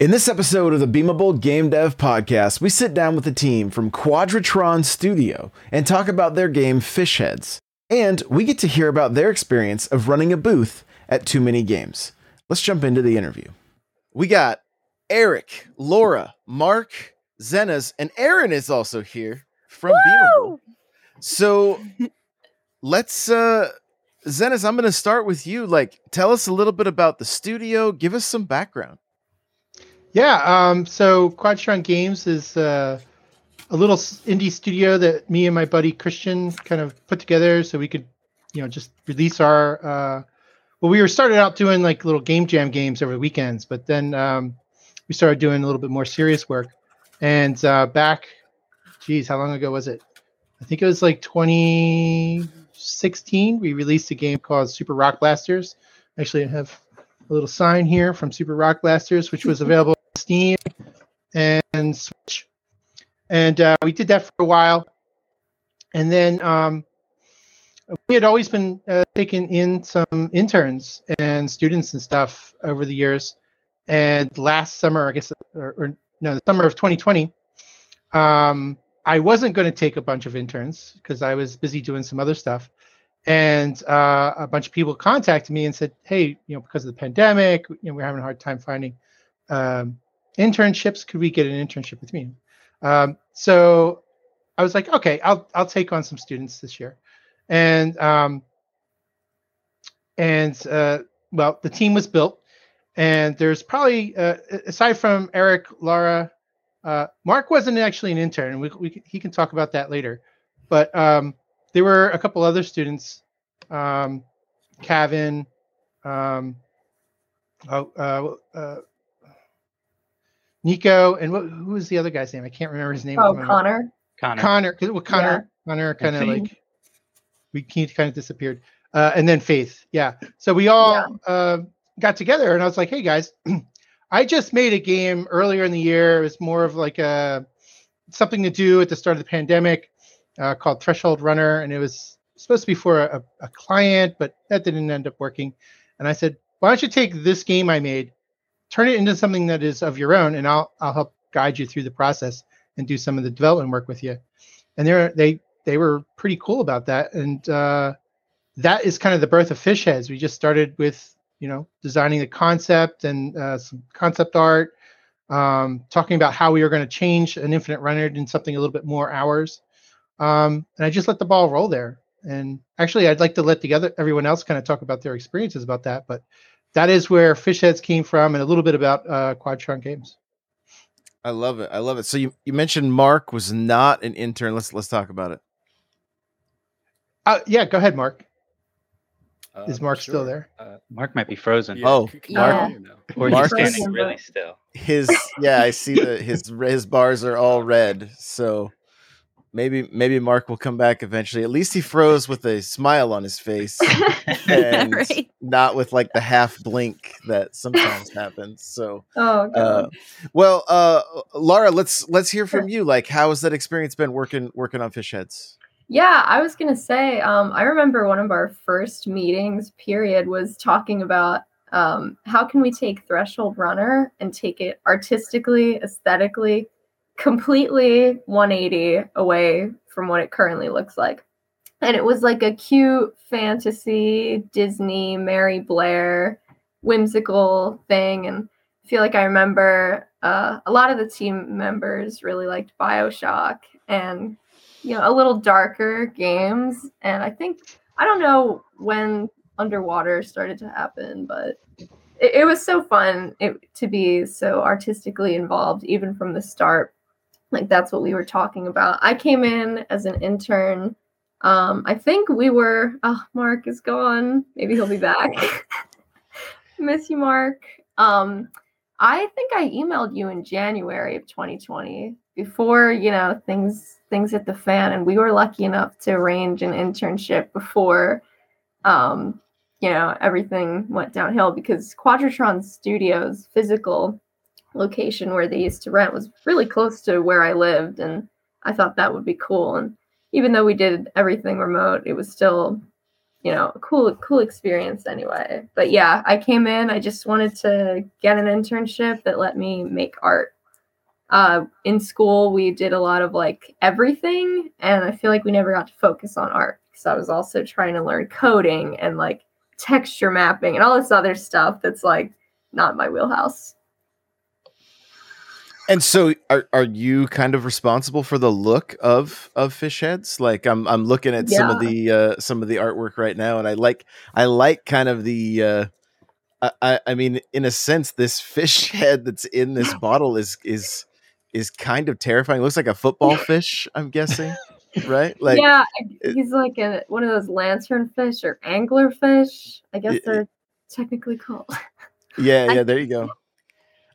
In this episode of the Beamable Game Dev Podcast, we sit down with the team from Quadratron Studio and talk about their game Fishheads. And we get to hear about their experience of running a booth at Too Many Games. Let's jump into the interview. We got Eric, Laura, Mark, Zenas, and Aaron is also here from Beamable. So let's uh Zenas, I'm gonna start with you. Like, tell us a little bit about the studio, give us some background. Yeah, um, so Quadratron Games is uh, a little indie studio that me and my buddy Christian kind of put together so we could, you know, just release our. Uh, well, we were started out doing like little game jam games over the weekends, but then um, we started doing a little bit more serious work. And uh, back, geez, how long ago was it? I think it was like 2016. We released a game called Super Rock Blasters. Actually, I have a little sign here from Super Rock Blasters, which was available Steam and Switch. And uh, we did that for a while. And then um, we had always been uh, taking in some interns and students and stuff over the years. And last summer, I guess, or, or no, the summer of 2020, um, I wasn't going to take a bunch of interns because I was busy doing some other stuff and uh, a bunch of people contacted me and said, "Hey, you know, because of the pandemic, you know, we're having a hard time finding um, internships. Could we get an internship with me?" Um, so I was like, "Okay, I'll I'll take on some students this year," and um, and uh, well, the team was built, and there's probably uh, aside from Eric, Laura, uh, Mark wasn't actually an intern. We, we he can talk about that later, but um, there were a couple other students, um, Kevin, um, oh, uh, uh, Nico, and what, who was the other guy's name? I can't remember his name. Oh, the moment. Connor. Connor. Connor, 'cause- well, Connor, Connor kind of like we kind of disappeared, uh, and then Faith, yeah. So we all uh, got together, and I was like, "Hey guys, I just made a game earlier in the year. It was more of like a something to do at the start of the pandemic uh, called Threshold Runner, and it was supposed to be for a, a client, but that didn't end up working. And I said, "Why don't you take this game I made, turn it into something that is of your own, and I'll I'll help guide you through the process and do some of the development work with you." And they they they were pretty cool about that, and uh, that is kind of the birth of Fish Heads. We just started with you know designing the concept and uh, some concept art, um, talking about how we were going to change an infinite runner into something a little bit more hours. Um, and I just let the ball roll there. And actually, I'd like to let the other everyone else kind of talk about their experiences about that. But that is where Fish Heads came from, and a little bit about uh, Quadratron Games. I love it. I love it. So you, you mentioned Mark was not an intern. Let's let's talk about it. Uh, yeah, go ahead, Mark. Uh, Is Mark still there? Uh, Mark might be frozen. Yeah, Oh, c- c- Yeah. you know. Or Mark he's is- standing really still. His yeah, I see that his his bars are all red. So maybe maybe Mark will come back eventually. At least he froze with a smile on his face and right. not with like the half blink that sometimes happens. So Oh uh well uh Laura, let's let's hear from you. Like how has that experience been working working on fish heads? yeah, I was gonna say. Um, I remember one of our first meetings. Period was talking about um, how can we take Threshold Runner and take it artistically, aesthetically, completely 180 away from what it currently looks like. And it was like a cute fantasy Disney Mary Blair whimsical thing and I feel like I remember uh, a lot of the team members really liked Bioshock and you know a little darker games. And I think I don't know when underwater started to happen, but it, it was so fun it, to be so artistically involved even from the start. Like that's what we were talking about. I came in as an intern. Um, I think we were. Oh, Mark is gone. Maybe he'll be back. Miss you, Mark. Um, I think I emailed you in January of 2020 before you know things things hit the fan, and we were lucky enough to arrange an internship before um, you know everything went downhill because Quadratron Studios physical location where they used to rent was really close to where I lived, and I thought that would be cool. And even though we did everything remote, it was still you know, cool, cool experience anyway. But yeah, I came in, I just wanted to get an internship that let me make art. Uh, in school, we did a lot of like everything, and I feel like we never got to focus on art because I was also trying to learn coding and like texture mapping and all this other stuff that's like not my wheelhouse. And so are are you kind of responsible for the look of of fish heads? Like I'm I'm looking at some of the uh some of the artwork right now and I like I like kind of the uh I- I mean in a sense this fish head that's in this bottle is is is kind of terrifying. It looks like a football fish, I'm guessing. Right? Like yeah, he's like a, one of those lantern fish or angler fish. I guess Y- they're technically called. yeah, yeah, there you go.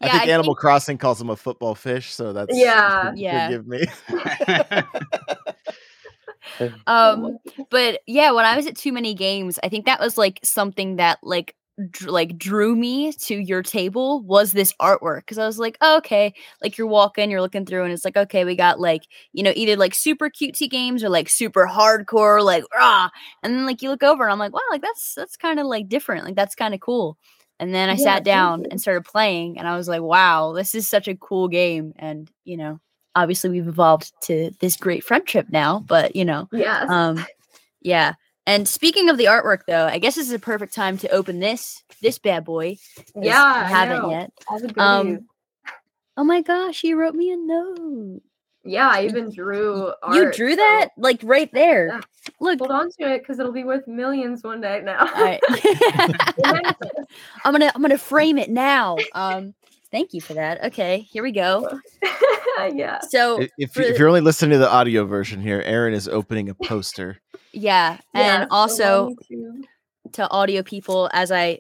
I Yeah, think I Animal Crossing calls him a football fish, so that's Yeah. Yeah. Forgive me. Um, but yeah, when I was at too many games, I think that was like something that like dr- like drew me to your table was this artwork because I was like, oh, okay, like you're walking, you're looking through, and it's like, okay, we got like you know either like super cutesy games or like super hardcore, like rah, and then like you look over and I'm like, wow, like that's that's kind of like different, like that's kind of cool. And then I Yeah, sat down and started playing, and I was like, wow, this is such a cool game, and you know. Obviously, we've evolved to this great friendship now, but you know, yes. um, yeah. And speaking of the artwork, though, I guess this is a perfect time to open this this bad boy. yeah, I I haven't know. yet. Um. Oh my gosh, you wrote me a note. Yeah, I even drew art. you drew so that like right there. Yeah. Look. Hold on to it because it'll be worth millions one day now. All right. I'm gonna I'm gonna frame it now. Um, thank you for that. Okay, here we go. yeah. So if, if, for you- if the- you're only listening to the audio version here, Aaron is opening a poster. yeah, Yeah, and so also to- to audio people as I,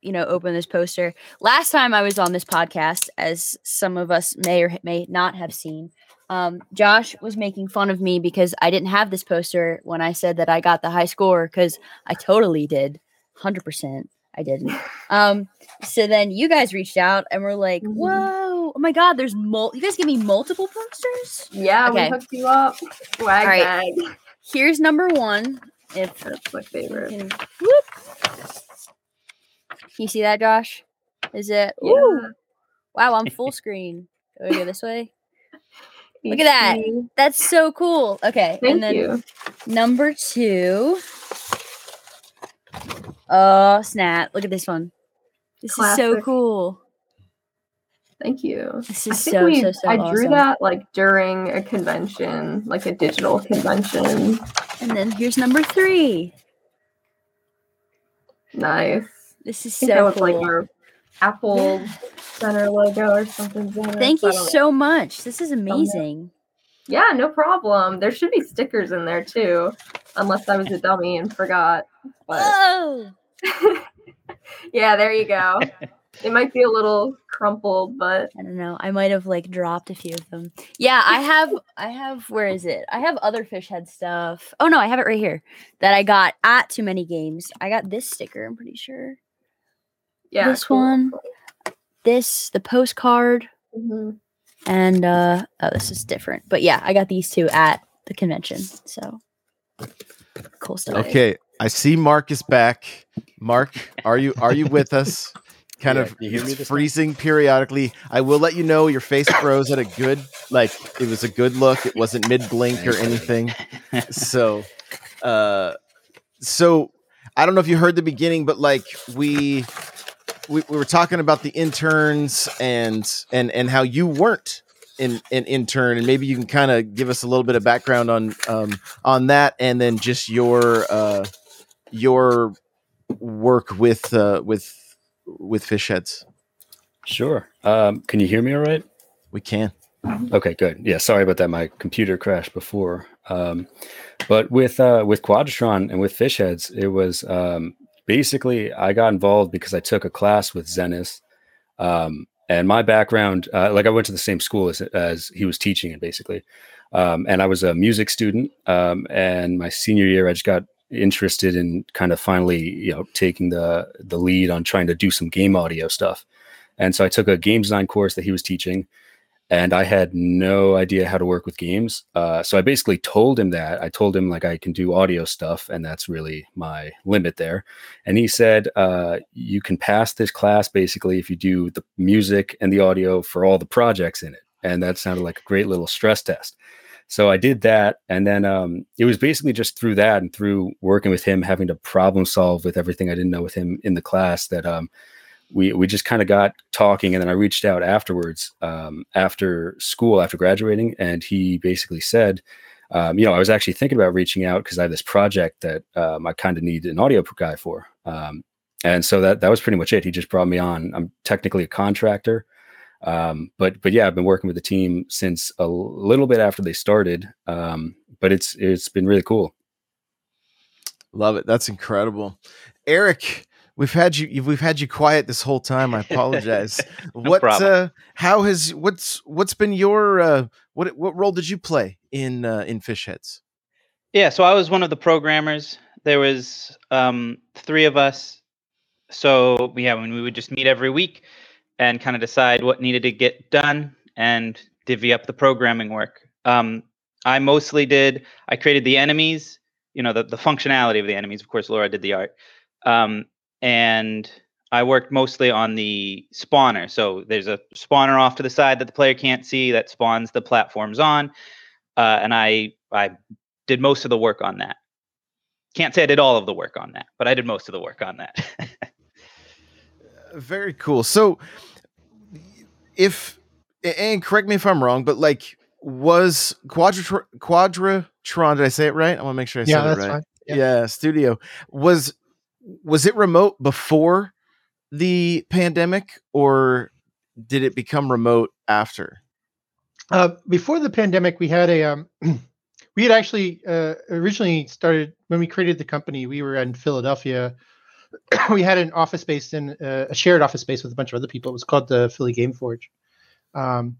you know, open this poster. Last time I was on this podcast, as some of us may or may not have seen, um, Josh was making fun of me because I didn't have this poster when I said that I got the high score because I totally did, hundred percent. I didn't. Um, so then you guys reached out and were like, Mhm. "Whoa, oh my god, there's mul you guys give me multiple posters." Yeah, Okay. we hooked you up. Right. bag. Here's number one. If That's my favorite. Can you see that, Josh? Is it? Ooh. Wow, I'm full screen. Go this way? Look at that. That's so cool. Okay. Thank and then you. number two. Oh, snap. Look at this one. This is so cool. Thank you. This I is think so, we, so, so I drew awesome. that like during a convention, like a digital convention. And then here's number three. Nice. This is I so cool. like our Apple Center logo or something. Center, Thank you so much. This is amazing. Yeah, no problem. There should be stickers in there too, unless I was a dummy and forgot. But Oh, yeah, there you go. it might be a little crumpled, but I don't know. I might have like dropped a few of them. Yeah, I have. I have. Where is it? I have other fish head stuff. Oh no, I have it right here that I got at too many games. I got this sticker. I'm pretty sure. Yeah, this cool. one, this, the postcard, Mhm. and uh oh, this is different. But yeah, I got these two at the convention. So cool stuff. Okay, I see Mark is back. Mark, are you are you with us? Kind Yeah, of you hear me it's time? freezing periodically. I will let you know your face froze at a good like it was a good look. It wasn't mid blink or anything. So uh so I don't know if you heard the beginning, but like we we, we were talking about the interns and and and how you weren't in an intern and maybe you can kind of give us a little bit of background on um on that and then just your uh your work with uh with with fish heads Sure. Um, can you hear me all right? we can Okay, good. Yeah, sorry about that. My computer crashed before. Um, but with uh, with Quadratron and with Fish Heads, it was um, basically I got involved because I took a class with Zenas, um, and my background, uh, like I went to the same school as as he was teaching it, basically. Um, and I was a music student. Um, and my senior year, I just got interested in kind of finally, you know, taking the the lead on trying to do some game audio stuff. And so I took a game design course that he was teaching and I had no idea how to work with games. Uh, so I basically told him that. I told him like I can do audio stuff, and that's really my limit there. And he said, uh, "You can pass this class basically if you do the music and the audio for all the projects in it." And that sounded like a great little stress test. So I did that, and then um, it was basically just through that and through working with him, having to problem solve with everything I didn't know with him in the class that um, we we just kind of got talking, and then I reached out afterwards um, after school, after graduating, and he basically said, um, you know, I was actually thinking about reaching out because I have this project that um, I kind of need an audio guy for, um, and so that that was pretty much it. He just brought me on. I'm technically a contractor, um, but but yeah, I've been working with the team since a little bit after they started, um, but it's it's been really cool. Love it. That's incredible, Eric we've had you we've had you quiet this whole time. I apologize. no what uh how has what's what's been your uh what what role did you play in uh in fish heads? Yeah, so I was one of the programmers. There was um, three of us. So yeah, when we would just meet every week and kind of decide what needed to get done and divvy up the programming work. Um, I mostly did. I created the enemies, you know, the the functionality of the enemies. Of course, Laura did the art. Um, and I worked mostly on the spawner. So there's a spawner off to the side that the player can't see that spawns the platforms on, uh, and I I did most of the work on that. Can't say I did all of the work on that, but I did most of the work on that. Very cool. So if and correct me if I'm wrong, but like was Quadra Quadratron, did I say it right? I want to make sure I yeah, said that's it right. fine. Yeah. yeah, studio was was it remote before the pandemic or did it become remote after? Uh, before the pandemic, we had a um, we had actually uh, originally started when we created the company. We were in Philadelphia. we had an office space in uh, a shared office space with a bunch of other people. It was called the Philly Game Forge, um,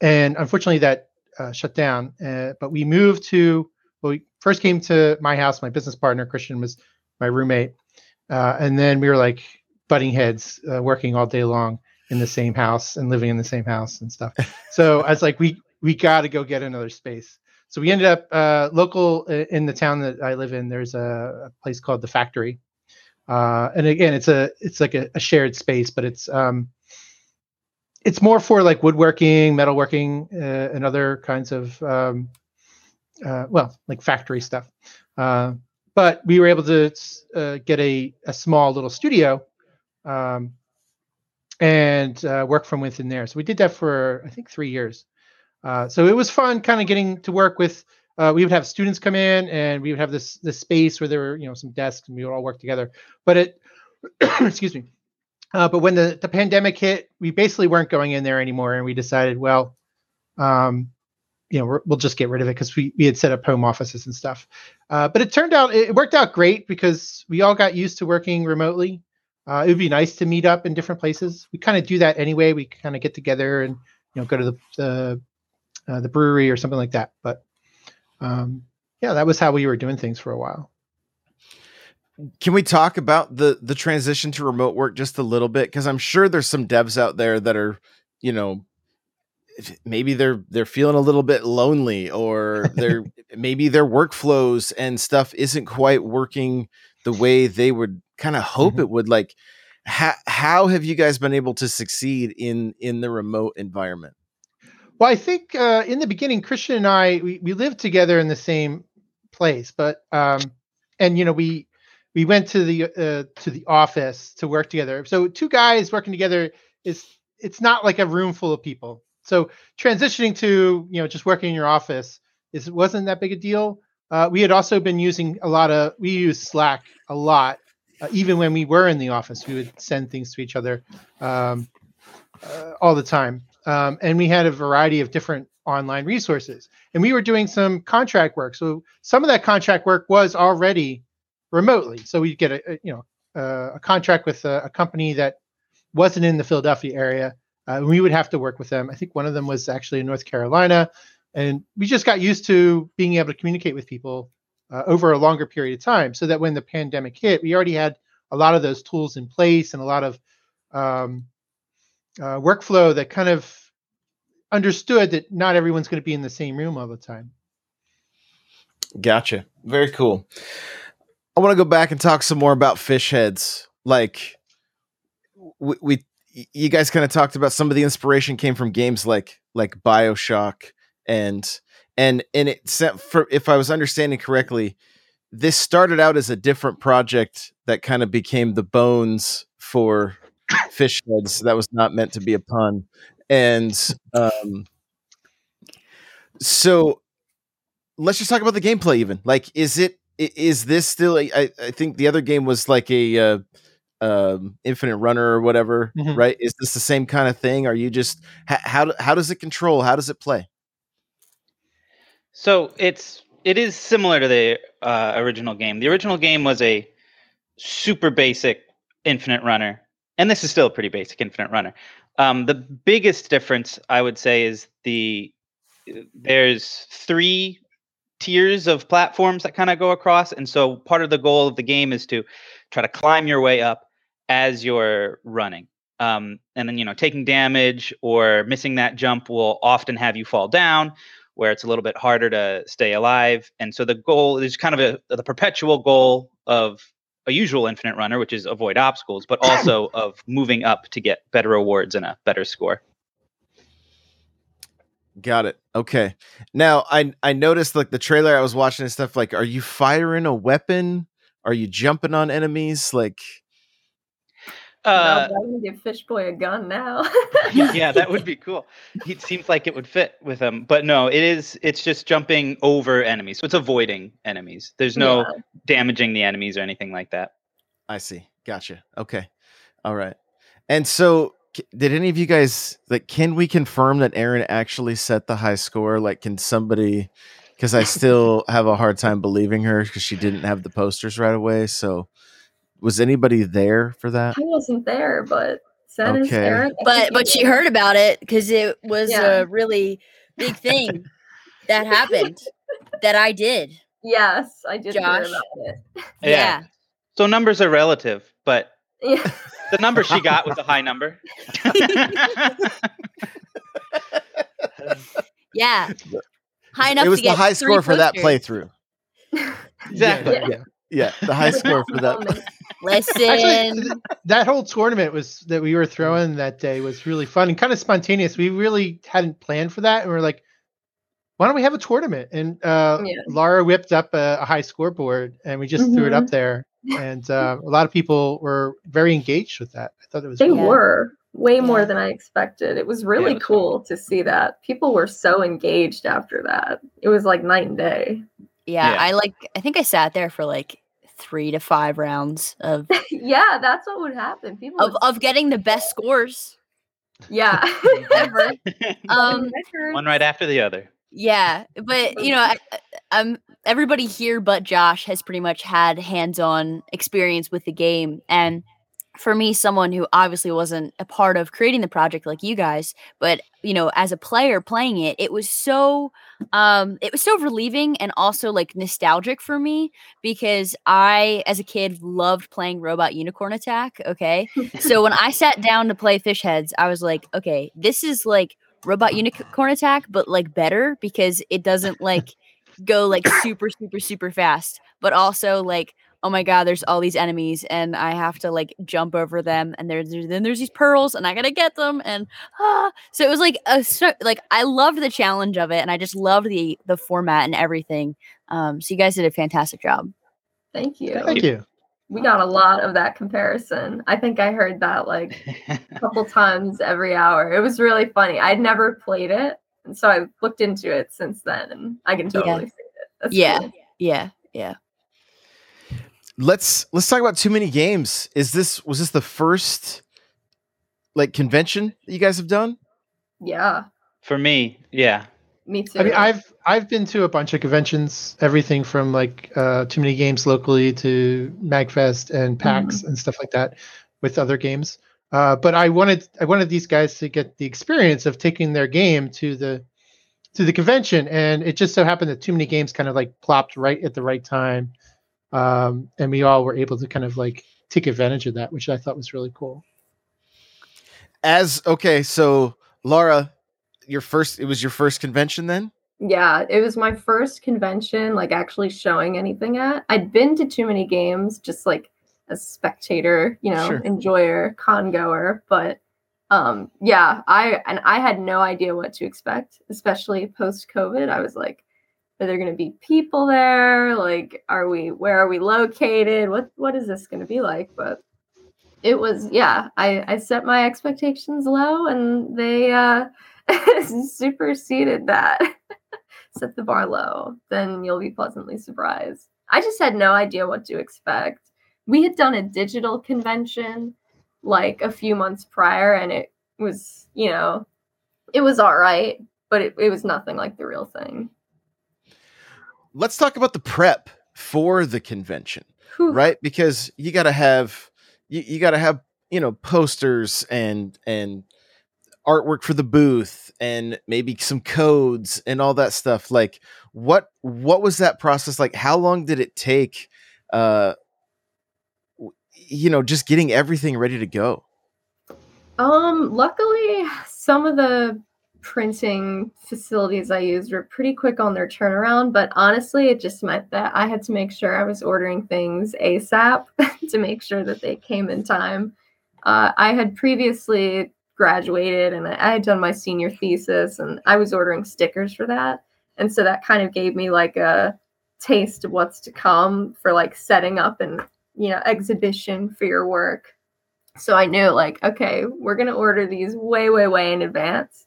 and unfortunately that uh, shut down. Uh, but we moved to well, we first came to my house. My business partner Christian was my roommate, uh, and then we were like butting heads, uh, working all day long in the same house and living in the same house and stuff. So I was like, we we got to go get another space. So we ended up uh, local uh, in the town that I live in. There's a, a place called the Factory, uh, and again, it's a it's like a, a shared space, but it's um, it's more for like woodworking, metalworking, uh, and other kinds of um, uh, well, like factory stuff. But we were able to uh, get a, a small little studio um, and uh, work from within there. So we did that for I think three years. Uh, so it was fun, kind of getting to work with. Uh, we would have students come in, and we would have this this space where there were you know some desks, and we would all work together. But it, excuse me. Uh, but when the, the pandemic hit, we basically weren't going in there anymore, and we decided, well, um, you know, we will just get rid of it because we, we had set up home offices and stuff. Uh, but it turned out it worked out great because we all got used to working remotely. Uh, it would be nice to meet up in different places. We kind of do that anyway. We kind of get together and you know go to the the, uh, the brewery or something like that. But um, yeah, that was how we were doing things for a while. Can we talk about the the transition to remote work just a little bit? Because I'm sure there's some devs out there that are, you know, maybe they're they're feeling a little bit lonely, or they're maybe their workflows and stuff isn't quite working the way they would kind of hope mm-hmm. it would. Like, how how have you guys been able to succeed in in the remote environment? Well, I think uh, in the beginning, Christian and I we, we lived together in the same place, but um, and you know we we went to the uh, to the office to work together. So two guys working together is it's not like a room full of people. So transitioning to you know just working in your office is wasn't that big a deal. Uh, we had also been using a lot of we use Slack a lot, uh, even when we were in the office. We would send things to each other um, uh, all the time, um, and we had a variety of different online resources. And we were doing some contract work. So some of that contract work was already remotely. So we'd get a, a you know uh, a contract with a, a, company that wasn't in the Philadelphia area. Uh, we would have to work with them. I think one of them was actually in North Carolina, and we just got used to being able to communicate with people uh, over a longer period of time, so that when the pandemic hit, we already had a lot of those tools in place and a lot of um, uh, workflow that kind of understood that not everyone's going to be in the same room all the time. Gotcha. Very cool. I want to go back and talk some more about fish heads. Like we, we you guys kind of talked about some of the inspiration came from games like like BioShock and and and it for if I was understanding correctly, this started out as a different project that kind of became the bones for fish heads. That was not meant to be a pun. And um so let's just talk about the gameplay even. Like is it is this still a, I, I think the other game was like a uh, um, infinite runner or whatever mm-hmm. right? Is this the same kind of thing? Are you just how, how how does it control? How does it play? So it's it is similar to the uh, original game. The original game was a super basic infinite runner and this is still a pretty basic infinite runner. Um, the biggest difference i would say is the there's three tiers of platforms that kind of go across. And so part of the goal of the game is to try to climb your way up as you're running. Um, and then, you know, taking damage or missing that jump will often have you fall down where it's a little bit harder to stay alive. And so the goal is kind of a, the perpetual goal of a usual infinite runner, which is avoid obstacles, but also of moving up to get better rewards and a better score. Got it. Okay. Now I I noticed like the trailer I was watching and stuff like are you firing a weapon? Are you jumping on enemies? Like uh, no, I'm gonna give Fish Boy a gun now. yeah, that would be cool. It seems like it would fit with him, but no, it is. It's just jumping over enemies, so it's avoiding enemies. There's no yeah. damaging the enemies or anything like that. I see. Gotcha. Okay. All right. And so did any of you guys like can we confirm that Aaron actually set the high score? Like can somebody because I still have a hard time believing her because she didn't have the posters right away. So was anybody there for that? I wasn't there, but okay. Erin, but but she heard about it because it was yeah. a really big thing that happened that I did. Yes, I did Josh. hear about it. Yeah. yeah. So numbers are relative, but yeah the number she got was a high number. yeah. High enough it was the high score for that playthrough. Exactly. Yeah, yeah, yeah, the high score for that. Listen, Actually, that whole tournament was that we were throwing that day was really fun and kind of spontaneous. We really hadn't planned for that, and we are like, "Why don't we have a tournament?" And uh, yeah. Laura whipped up a, a, high scoreboard, and we just mm-hmm. threw it up mm-hmm. there and uh, a lot of people were very engaged with that. I thought it was. They cool. were way more than I expected. It was really yeah, cool to see that people were so engaged after that. It was like night and day. Yeah, yeah. I like. I think I sat there for like three to five rounds of. yeah, that's what would happen. People of, of getting the best scores. Yeah, ever. um, one right after the other. Yeah, but you know, I, I'm everybody here but Josh has pretty much had hands-on experience with the game and for me someone who obviously wasn't a part of creating the project like you guys but you know as a player playing it it was so um it was so relieving and also like nostalgic for me because i as a kid loved playing robot unicorn attack okay? So when i sat down to play fish heads i was like okay this is like robot unicorn attack but like better because it doesn't like go like super super super fast but also like oh my god there's all these enemies and i have to like jump over them and there's then there's these pearls and i gotta get them and ah so it was like a like i loved the challenge of it and i just loved the the format and everything um so you guys did a fantastic job thank you thank you we got a lot of that comparison i think i heard that like a couple times every hour it was really funny i'd never played it and so I've looked into it since then and I can totally yeah. see it. That's yeah. Cool. Yeah. Yeah. Let's let's talk about too many games. Is this was this the first like convention that you guys have done? Yeah. For me, yeah. Me too. I mean, I've I've been to a bunch of conventions, everything from like uh, too many games locally to Magfest and PAX mm-hmm. and stuff like that, with other games. Uh, but I wanted I wanted these guys to get the experience of taking their game to the to the convention, and it just so happened that too many games kind of like plopped right at the right time, um, and we all were able to kind of like take advantage of that, which I thought was really cool. As okay, so Laura, your first. It was your first convention then. Yeah, it was my first convention, like actually showing anything at. I'd been to too many games, just like a spectator, you know, Sure. enjoyer, con goer. But um, yeah, I and I had no idea what to expect, especially post COVID. I was like, are there going to be people there? Like, are we? Where are we located? What What is this going to be like? But it was, yeah. I I set my expectations low, and they uh superseded that. set the bar low, then you'll be pleasantly surprised. I just had no idea what to expect. We had done a digital convention like a few months prior, and it was, you know, it was all right, but it, it was nothing like the real thing. Let's talk about the prep for the convention, Whew. right? Because you got to have you, you got to have you know posters and and artwork for the booth and maybe some codes and all that stuff like what what was that process like how long did it take uh you know just getting everything ready to go Um, luckily, some of the printing facilities I used were pretty quick on their turnaround, but honestly, it just meant that I had to make sure I was ordering things ASAP to make sure that they came in time. Uh, I had previously graduated and I had done my senior thesis, and I was ordering stickers for that. And so that kind of gave me like a taste of what's to come for like setting up and you know exhibition for your work so i knew like okay we're going to order these way way way in advance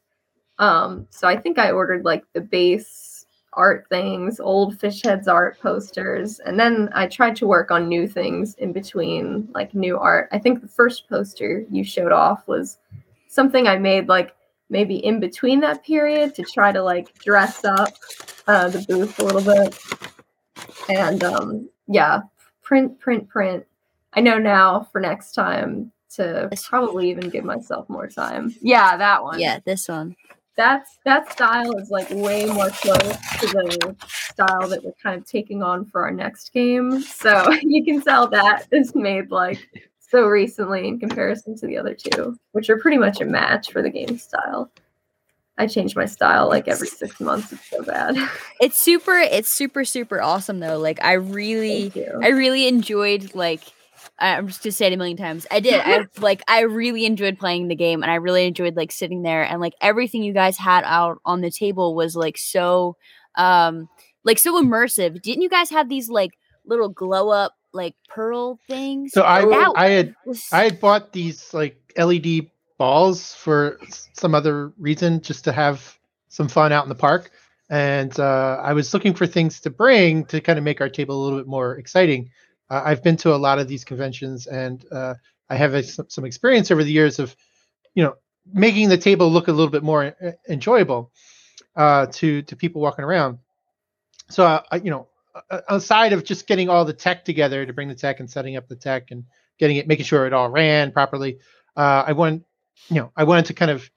um so i think i ordered like the base art things old fish heads art posters and then i tried to work on new things in between like new art. I think the first poster you showed off was something i made like maybe in between that period to try to like dress up uh, the booth a little bit. And um yeah print print print. I know now for next time to probably even give myself more time. Yeah that one. Yeah, this one. That's that style is like way more close to the style that we're kind of taking on for our next game so you can tell that is made like so recently in comparison to the other two which are pretty much a match for the game style i change my style like every six months it's so bad It's super. It's super super awesome though. Like I really, I really enjoyed like. I- I'm just gonna say it a million times. I did. I like. I really enjoyed playing the game, and I really enjoyed like sitting there and like everything you guys had out on the table was like so, um, like so immersive. Didn't you guys have these like little glow up like pearl things? So I That I had was- I had bought these like LED balls for some other reason, just to have some fun out in the park. And uh, I was looking for things to bring to kind of make our table a little bit more exciting. Uh, I've been to a lot of these conventions, and uh, I have a, some, experience over the years of, you know, making the table look a little bit more uh, enjoyable uh, to to people walking around. So uh, you know, a- aside of just getting all the tech together to bring the tech and setting up the tech and getting it, making sure it all ran properly. Uh, I want, you know, I wanted to kind of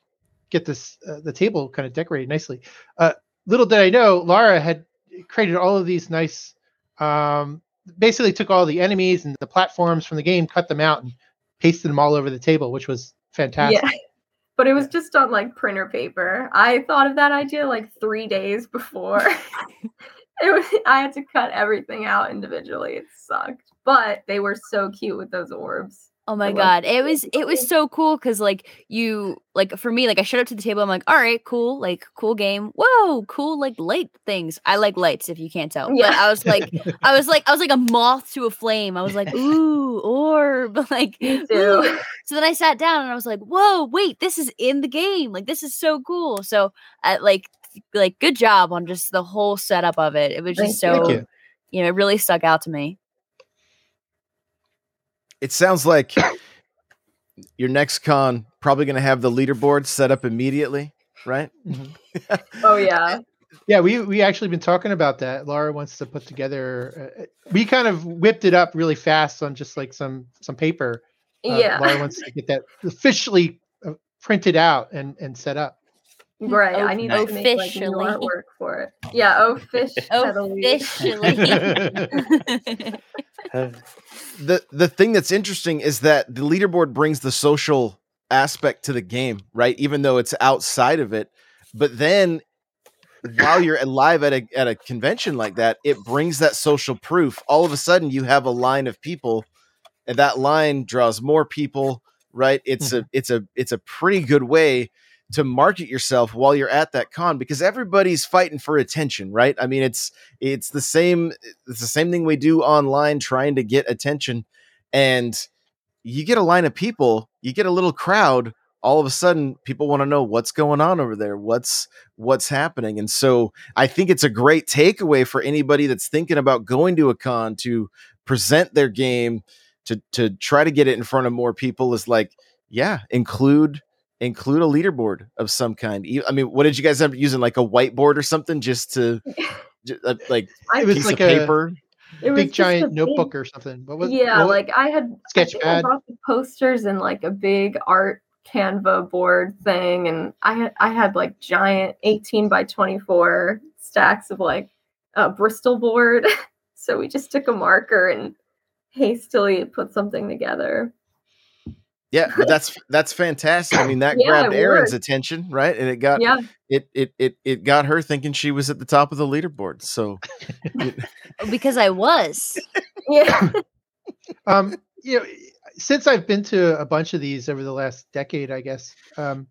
get this uh, the table kind of decorated nicely. Uh, little did I know, Laura had created all of these nice. Um, basically, took all the enemies and the platforms from the game, cut them out, and pasted them all over the table, which was fantastic. Yeah. But it was just on like printer paper. I thought of that idea like three days before. it was I had to cut everything out individually. It sucked. But they were so cute with those orbs. Oh my god, it was it was so cool because like you like for me like I showed up to the table I'm like all right cool like cool game whoa cool like light things I like lights if you can't tell but Yeah. I was like I was like I was like a moth to a flame I was like ooh orb like ooh. so then I sat down and I was like whoa wait this is in the game like this is so cool so I like like good job on just the whole setup of it it was just Thank so you. you know it really stuck out to me it sounds like your next con probably going to have the leaderboard set up immediately right Oh yeah. Yeah, we we actually been talking about that. Laura wants to put together. Uh, we kind of whipped it up really fast on just like some some paper. Uh, yeah. Laura wants to get that officially uh, printed out and and set up. Mm-hmm. Right. Oh, I need to make like new artwork for it. Yeah, oh fish. officially the the thing that's interesting is that the leaderboard brings the social aspect to the game right even though it's outside of it but then while you're live at a at a convention like that, it brings that social proof. All of a sudden, you have a line of people, and that line draws more people. Right? It's a mm-hmm. it's a it's a pretty good way to market yourself while you're at that con because everybody's fighting for attention, right? I mean, it's it's the same it's the same thing we do online trying to get attention and you get a line of people, you get a little crowd, all of a sudden people want to know what's going on over there, what's what's happening. And so I think it's a great takeaway for anybody that's thinking about going to a con to present their game to to try to get it in front of more people is like, yeah, include include a leaderboard of some kind. I mean, what did you guys end up using? Like a whiteboard or something, just to j- uh, like I It was piece like of a paper. It was big just a giant big- notebook or something. What was yeah, what- like I had sketch think I pad? brought the posters and like a big art Canva board thing, and I had I had like giant 18 by 24 stacks of like a Bristol board. so we just took a marker and hastily put something together. Yeah, but that's that's fantastic. I mean, that Yeah, grabbed it Erin's worked. attention, right? And it got Yeah, it it it it got her thinking she was at the top of the leaderboard. So because I was. yeah. um, you know, since I've been to a bunch of these over the last decade, I guess, um,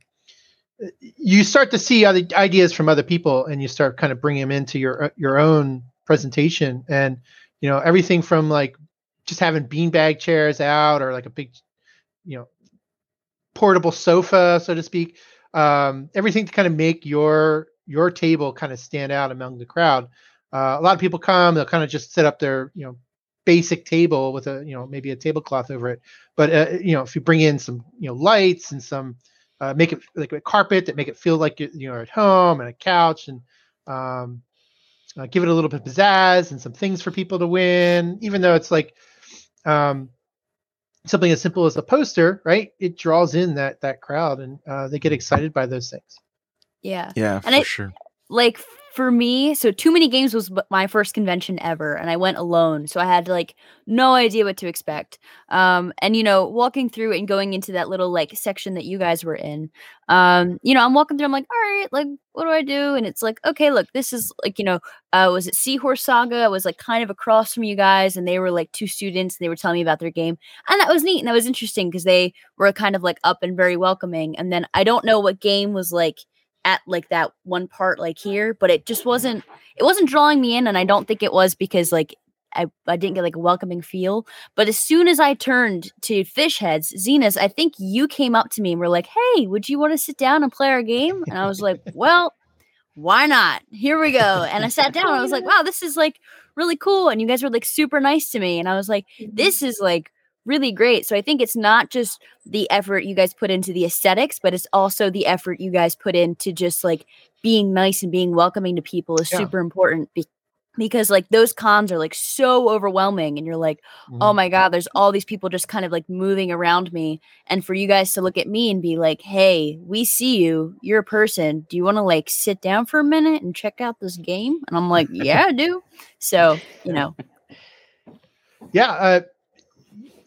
you start to see other ideas from other people, and you start kind of bringing them into your uh, your own presentation, and you know everything from like just having beanbag chairs out, or like a big, you know, portable sofa, so to speak. Um, everything to kind of make your your table kind of stand out among the crowd. Uh, a lot of people come; they'll kind of just set up their you know basic table with a you know maybe a tablecloth over it but uh, you know if you bring in some you know lights and some uh, make it like a carpet that make it feel like you're, you're at home and a couch and um, uh, give it a little bit of pizzazz and some things for people to win even though it's like um, something as simple as a poster right it draws in that that crowd and uh, they get excited by those things Yeah. yeah, And for I- sure. like for me, so Too Many Games was my first convention ever, and I went alone, so I had like no idea what to expect. Um, and you know, walking through and going into that little like section that you guys were in, um, you know, I'm walking through, I'm like, all right, like, what do I do? And it's like, okay, look, this is like, you know, uh, was it Seahorse Saga? I was like kind of across from you guys, and they were like two students, and they were telling me about their game, and that was neat and that was interesting because they were kind of like up and very welcoming. And then I don't know what game was like at like that one part like here but it just wasn't it wasn't drawing me in and i don't think it was because like I, I didn't get like a welcoming feel. But as soon as i turned to fish heads zenas i think you came up to me and were like hey would you want to sit down and play our game? And i was like well why not? Here we go. And i sat down and i was like wow this is like really cool and you guys were like super nice to me and i was like mm-hmm. this is like really great. So I think it's not just the effort you guys put into the aesthetics, but it's also the effort you guys put into just like being nice and being welcoming to people is Yeah. super important be- because like those cons are like so overwhelming and you're like, oh my god, there's all these people just kind of like moving around me and for you guys to look at me and be like, "Hey, we see you. You're a person. Do you want to like sit down for a minute and check out this game?" And I'm like, "Yeah, I do." So, you know, yeah uh,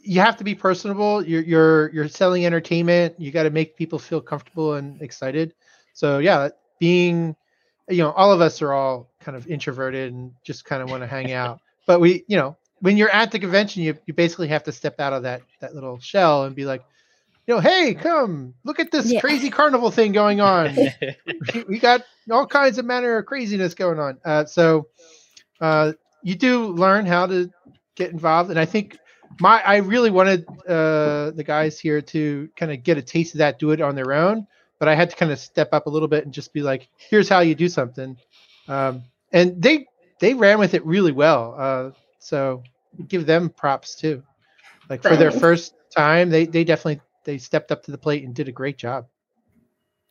you have to be personable. You're you're you're selling entertainment. You got to make people feel comfortable and excited. So yeah being you know all of us are all kind of introverted and just kind of want to hang out. But we you know when you're at the convention you, you basically have to step out of that that little shell and be like you know hey come look at this Yeah. crazy carnival thing going on. We got all kinds of manner of craziness going on. Uh, so uh, you do learn how to get involved, and I think my I really wanted uh, the guys here to kind of get a taste of that, do it on their own. But I had to kind of step up a little bit and just be like, "Here's how you do something," um, and they they ran with it really well. Uh, so give them props too. Like for their first time, they they definitely they stepped up to the plate and did a great job.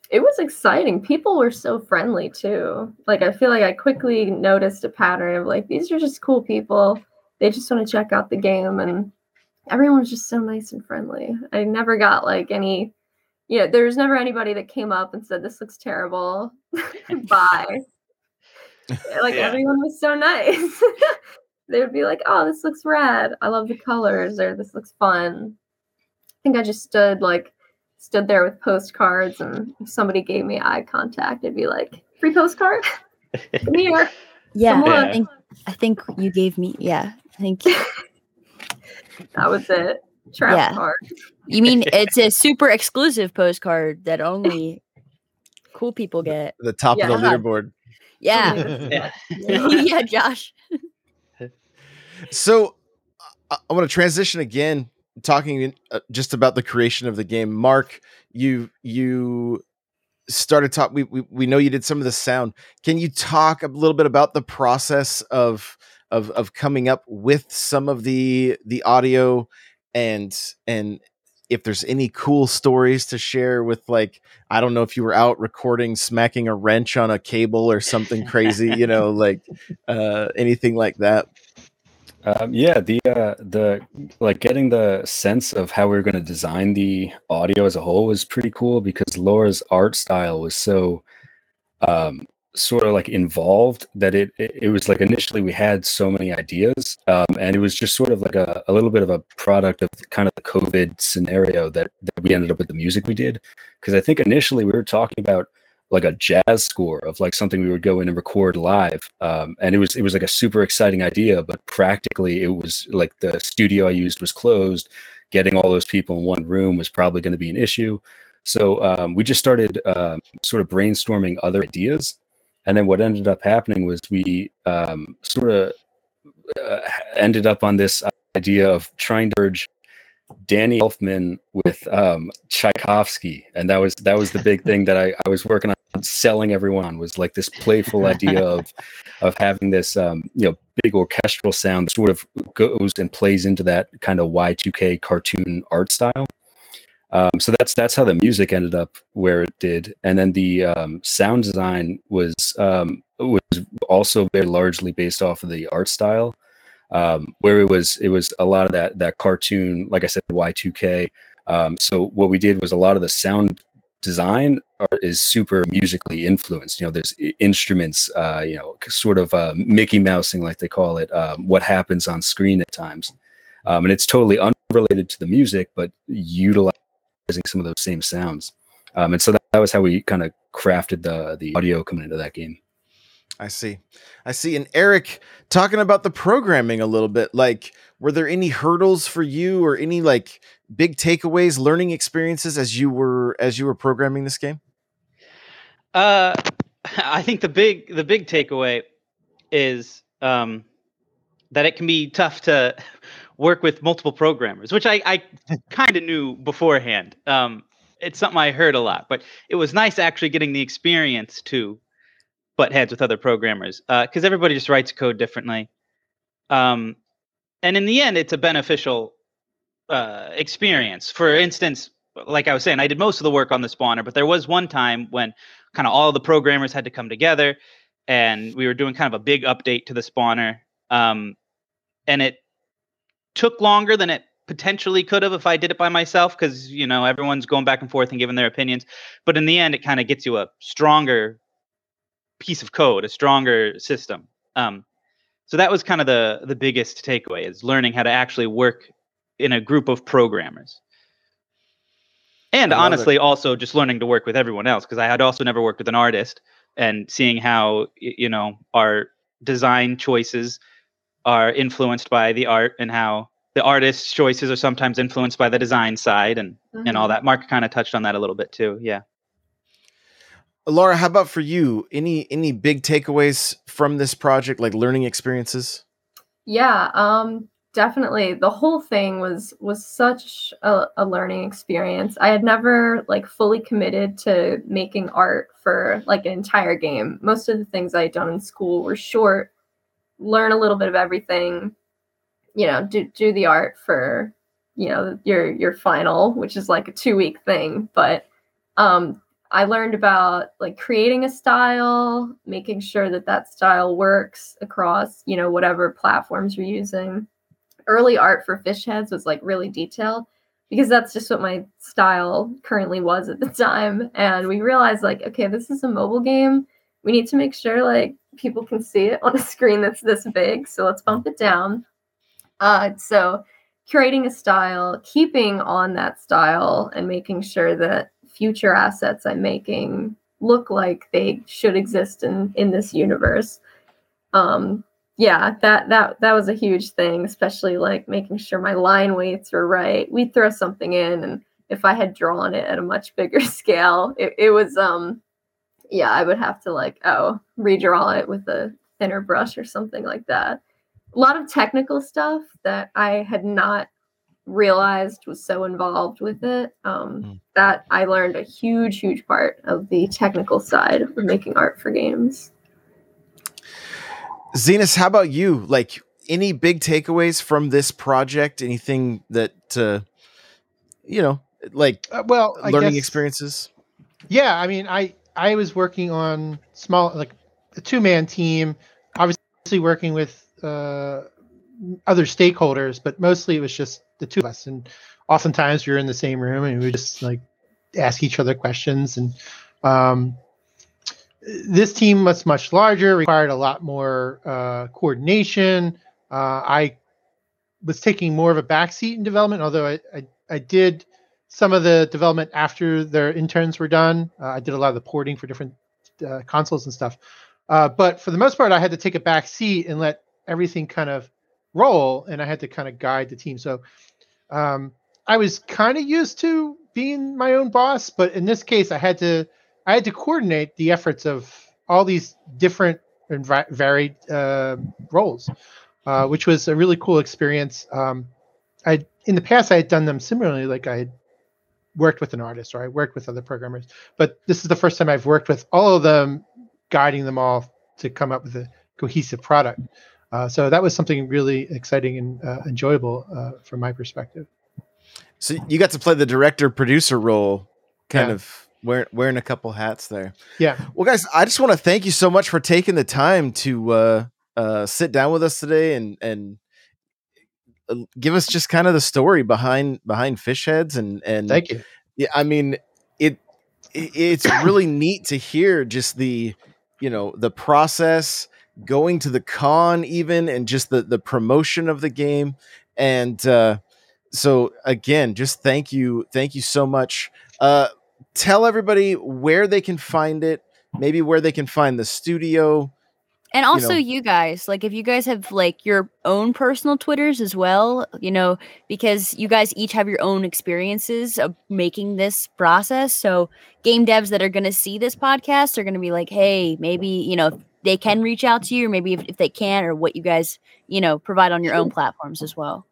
it was exciting. People were so friendly too. Like I feel like I quickly noticed a pattern of like these are just cool people. They just want to check out the game and everyone was just so nice and friendly. I never got like any you know, there was never anybody that came up and said this looks terrible. Bye. like Yeah. everyone was so nice. they would be like, "Oh, this looks rad. I love the colors," or "This looks fun." I think I just stood like stood there with postcards, and if somebody gave me eye contact, I'd be like, "Free postcard, come here." Yeah, Come I on. think I think you gave me. Yeah, I think That was it. Trap Yeah. card. you mean it's a super exclusive postcard that only cool people get. The top of the leaderboard. Yeah, Yeah. yeah, Josh. So I, I want to transition again, talking uh, just about the creation of the game. Mark, you you started talk. We, we we know you did some of the sound. Can you talk a little bit about the process of of of coming up with some of the the audio and and if there's any cool stories to share with like I don't know if you were out recording smacking a wrench on a cable or something crazy, you know, like uh anything like that. Um, yeah, the uh, the like getting the sense of how we were going to design the audio as a whole was pretty cool because Laura's art style was so um, sort of like involved that it, it it was like initially we had so many ideas um, and it was just sort of like a, a little bit of a product of kind of the COVID scenario that, that we ended up with the music we did. Because I think initially we were talking about like a jazz score of like something we would go in and record live um, and it was it was like a super exciting idea but practically it was like the studio i used was closed. Getting all those people in one room was probably going to be an issue. So um, we just started um, sort of brainstorming other ideas and then what ended up happening was we um, sort of uh, ended up on this idea of trying to urge Danny Elfman with um, Tchaikovsky, and that was that was the big thing that I, I was working on selling everyone was like this playful idea of of having this um, you know big orchestral sound that sort of goes and plays into that kind of Y2K cartoon art style. Um, so that's that's how the music ended up where it did, and then the um, sound design was um, was also very largely based off of the art style um, where it was it was a lot of that that cartoon, like I said, Y2K. Um, so what we did was a lot of the sound design are, is super musically influenced. You know, there's instruments, uh, you know, sort of uh, Mickey Mousing, like they call it, um, what happens on screen at times, and it's totally unrelated to the music, but utilizing some of those same sounds. Um, and so that, that was how we kind of crafted the the audio coming into that game. I see. I see. And Eric, talking about the programming a little bit, like, were there any hurdles for you or any like big takeaways, learning experiences as you were as you were programming this game? Uh, I think the big the big takeaway is um, that it can be tough to work with multiple programmers, which I, I kind of knew beforehand. Um, it's something I heard a lot, but it was nice actually getting the experience to butt heads with other programmers because everybody just writes code differently. Um, and in the end, it's a beneficial uh, experience. For instance, like I was saying, I did most of the work on the spawner, but there was one time when kind of all the programmers had to come together and we were doing kind of a big update to the spawner. Um, and it took longer than it potentially could have if I did it by myself because, you know, everyone's going back and forth and giving their opinions. But in the end, it kind of gets you a stronger piece of code, a stronger system. Um, so that was kind of the the biggest takeaway is learning how to actually work in a group of programmers. And love it. honestly, also just learning to work with everyone else because I had also never worked with an artist and seeing how you know our design choices are influenced by the art and how the artist's choices are sometimes influenced by the design side and and all Mhm. that. Mark kind of touched on that a little bit too. Yeah. Laura, how about for you? Any any big takeaways from this project, like learning experiences? Yeah, um, definitely. The whole thing was was such a, a learning experience. I had never like fully committed to making art for like an entire game. Most of the things I had done in school were short, learn a little bit of everything, you know, do do the art for, you know, your your final, which is like a two week thing. But um I learned about like creating a style, making sure that that style works across, you know, whatever platforms you're using. Early art for fish heads was like really detailed because that's just what my style currently was at the time. And we realized like, okay, this is a mobile game. We need to make sure like people can see it on a screen that's this big. So let's bump it down. Uh, so curating a style, keeping on that style, and making sure that future assets I'm making look like they should exist in in this universe. Um, yeah, that that that was a huge thing, especially like making sure my line weights were right. We'd throw something in, and if I had drawn it at a much bigger scale, it, it was um, yeah, I would have to like oh redraw it with a thinner brush or something like that. A lot of technical stuff that I had not realized was so involved with it um, Mm. that I learned a huge, huge part of the technical side of making art for games. Zenas, how about you? Like any big takeaways from this project? Anything that uh, you know, like Uh, well, I learning guess- experiences? Yeah, I mean, I I was working on small like a two man team, obviously working with uh, other stakeholders, but mostly it was just the two of us. And oftentimes we were in the same room and we just like ask each other questions. And um, this team was much larger, required a lot more uh, coordination. Uh, I was taking more of a backseat in development, although I, I, I did some of the development after their interns were done. Uh, I did a lot of the porting for different uh, consoles and stuff. Uh, but for the most part, I had to take a back seat and let everything kind of roll, and I had to kind of guide the team. So um, I was kind of used to being my own boss, but in this case, I had to I had to coordinate the efforts of all these different and va- varied uh, roles, uh, which was a really cool experience. Um, I in the past I had done them similarly, like I had worked with an artist or I worked with other programmers, but this is the first time I've worked with all of them, guiding them all to come up with a cohesive product. Uh, so that was something really exciting and uh, enjoyable uh, from my perspective. So you got to play the director producer role, kind Yeah. of wearing wearing a couple hats there. Yeah. Well, guys, I just want to thank you so much for taking the time to uh, uh, sit down with us today and and give us just kind of the story behind behind fish heads and and Thank you. yeah i mean it, it it's really neat to hear just the you know the process going to the con even and just the the promotion of the game. And uh so again just thank you thank you so much. Uh tell everybody where they can find it maybe where they can find the studio And also know- you guys, like if you guys have like your own personal Twitters as well, you know, because you guys each have your own experiences of making this process. So game devs that are going to see this podcast are going to be like, hey, maybe, you know, they can reach out to you, or maybe if, if they can, or what you guys, you know, provide on your own platforms as well.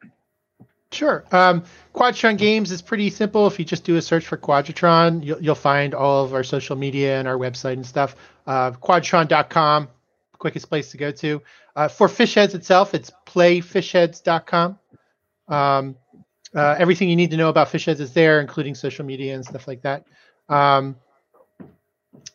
Sure. Um, Quadratron Games is pretty simple. If you just do a search for Quadratron, you'll, you'll find all of our social media and our website and stuff. Uh, Quadratron.com, quickest place to go to. Uh, for Fishheads itself, it's playfishheads.com. Um, uh, everything you need to know about Fishheads is there, including social media and stuff like that. Um,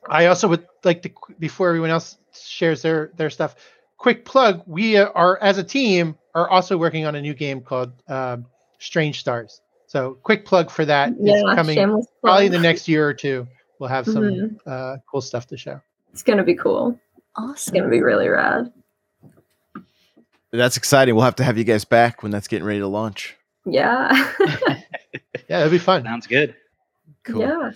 I also would like to, before everyone else shares their their stuff, quick plug: we are as a team are also working on a new game called um, Strange Stars. So quick plug for that. It's Yeah, coming probably in the next year or two. We'll have some Mhm. uh, cool stuff to show. It's gonna be cool. It's gonna be really rad. that's exciting we'll have to have you guys back when that's getting ready to launch Yeah. Yeah, it'll be fun. Sounds good. cool Yeah.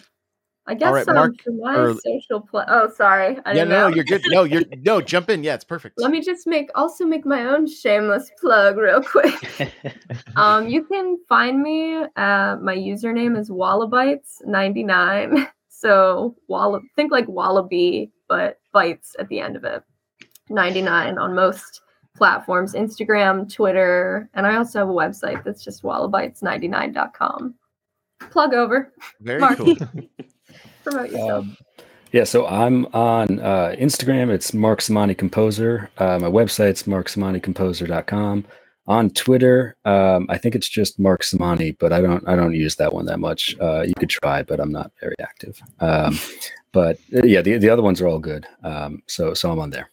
I guess right, um, Mark, for my or- social play. Oh, sorry. I yeah didn't no, know. no you're good no you're no jump in yeah it's perfect Let me just make also make my own shameless plug real quick. um, you can find me. Uh, my username is wallabites99. So walla think like wallaby, but bites at the end of it. 99 on most platforms, Instagram, Twitter, and I also have a website that's just wallabites99.com. Plug over. very Mark. cool Promote yourself. Um, yeah, so I'm on uh, Instagram. It's Mark Samani Composer. Uh, my website's marksamanicomposer.com. On Twitter, um, I think it's just Mark Samani, but I don't I don't use that one that much. Uh, you could try, but I'm not very active. Um, but uh, yeah, the, the other ones are all good. Um, so so I'm on there.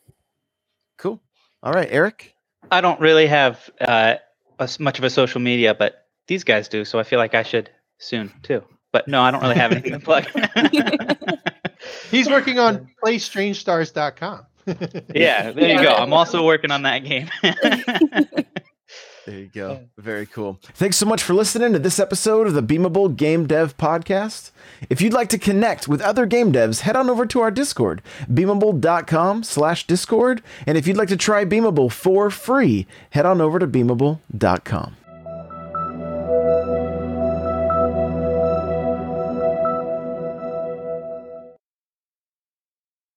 cool all right eric I don't really have uh, as much of a social media, but these guys do, so I feel like I should soon too. But no, I don't really have anything to plug. He's working on playstrange.stars.com. yeah, there you go. I'm also working on that game. There you go. Yeah. Very cool. Thanks so much for listening to this episode of the Beamable Game Dev Podcast. If you'd like to connect with other game devs, head on over to our Discord, beamable.com slash Discord. And if you'd like to try Beamable for free, head on over to beamable.com.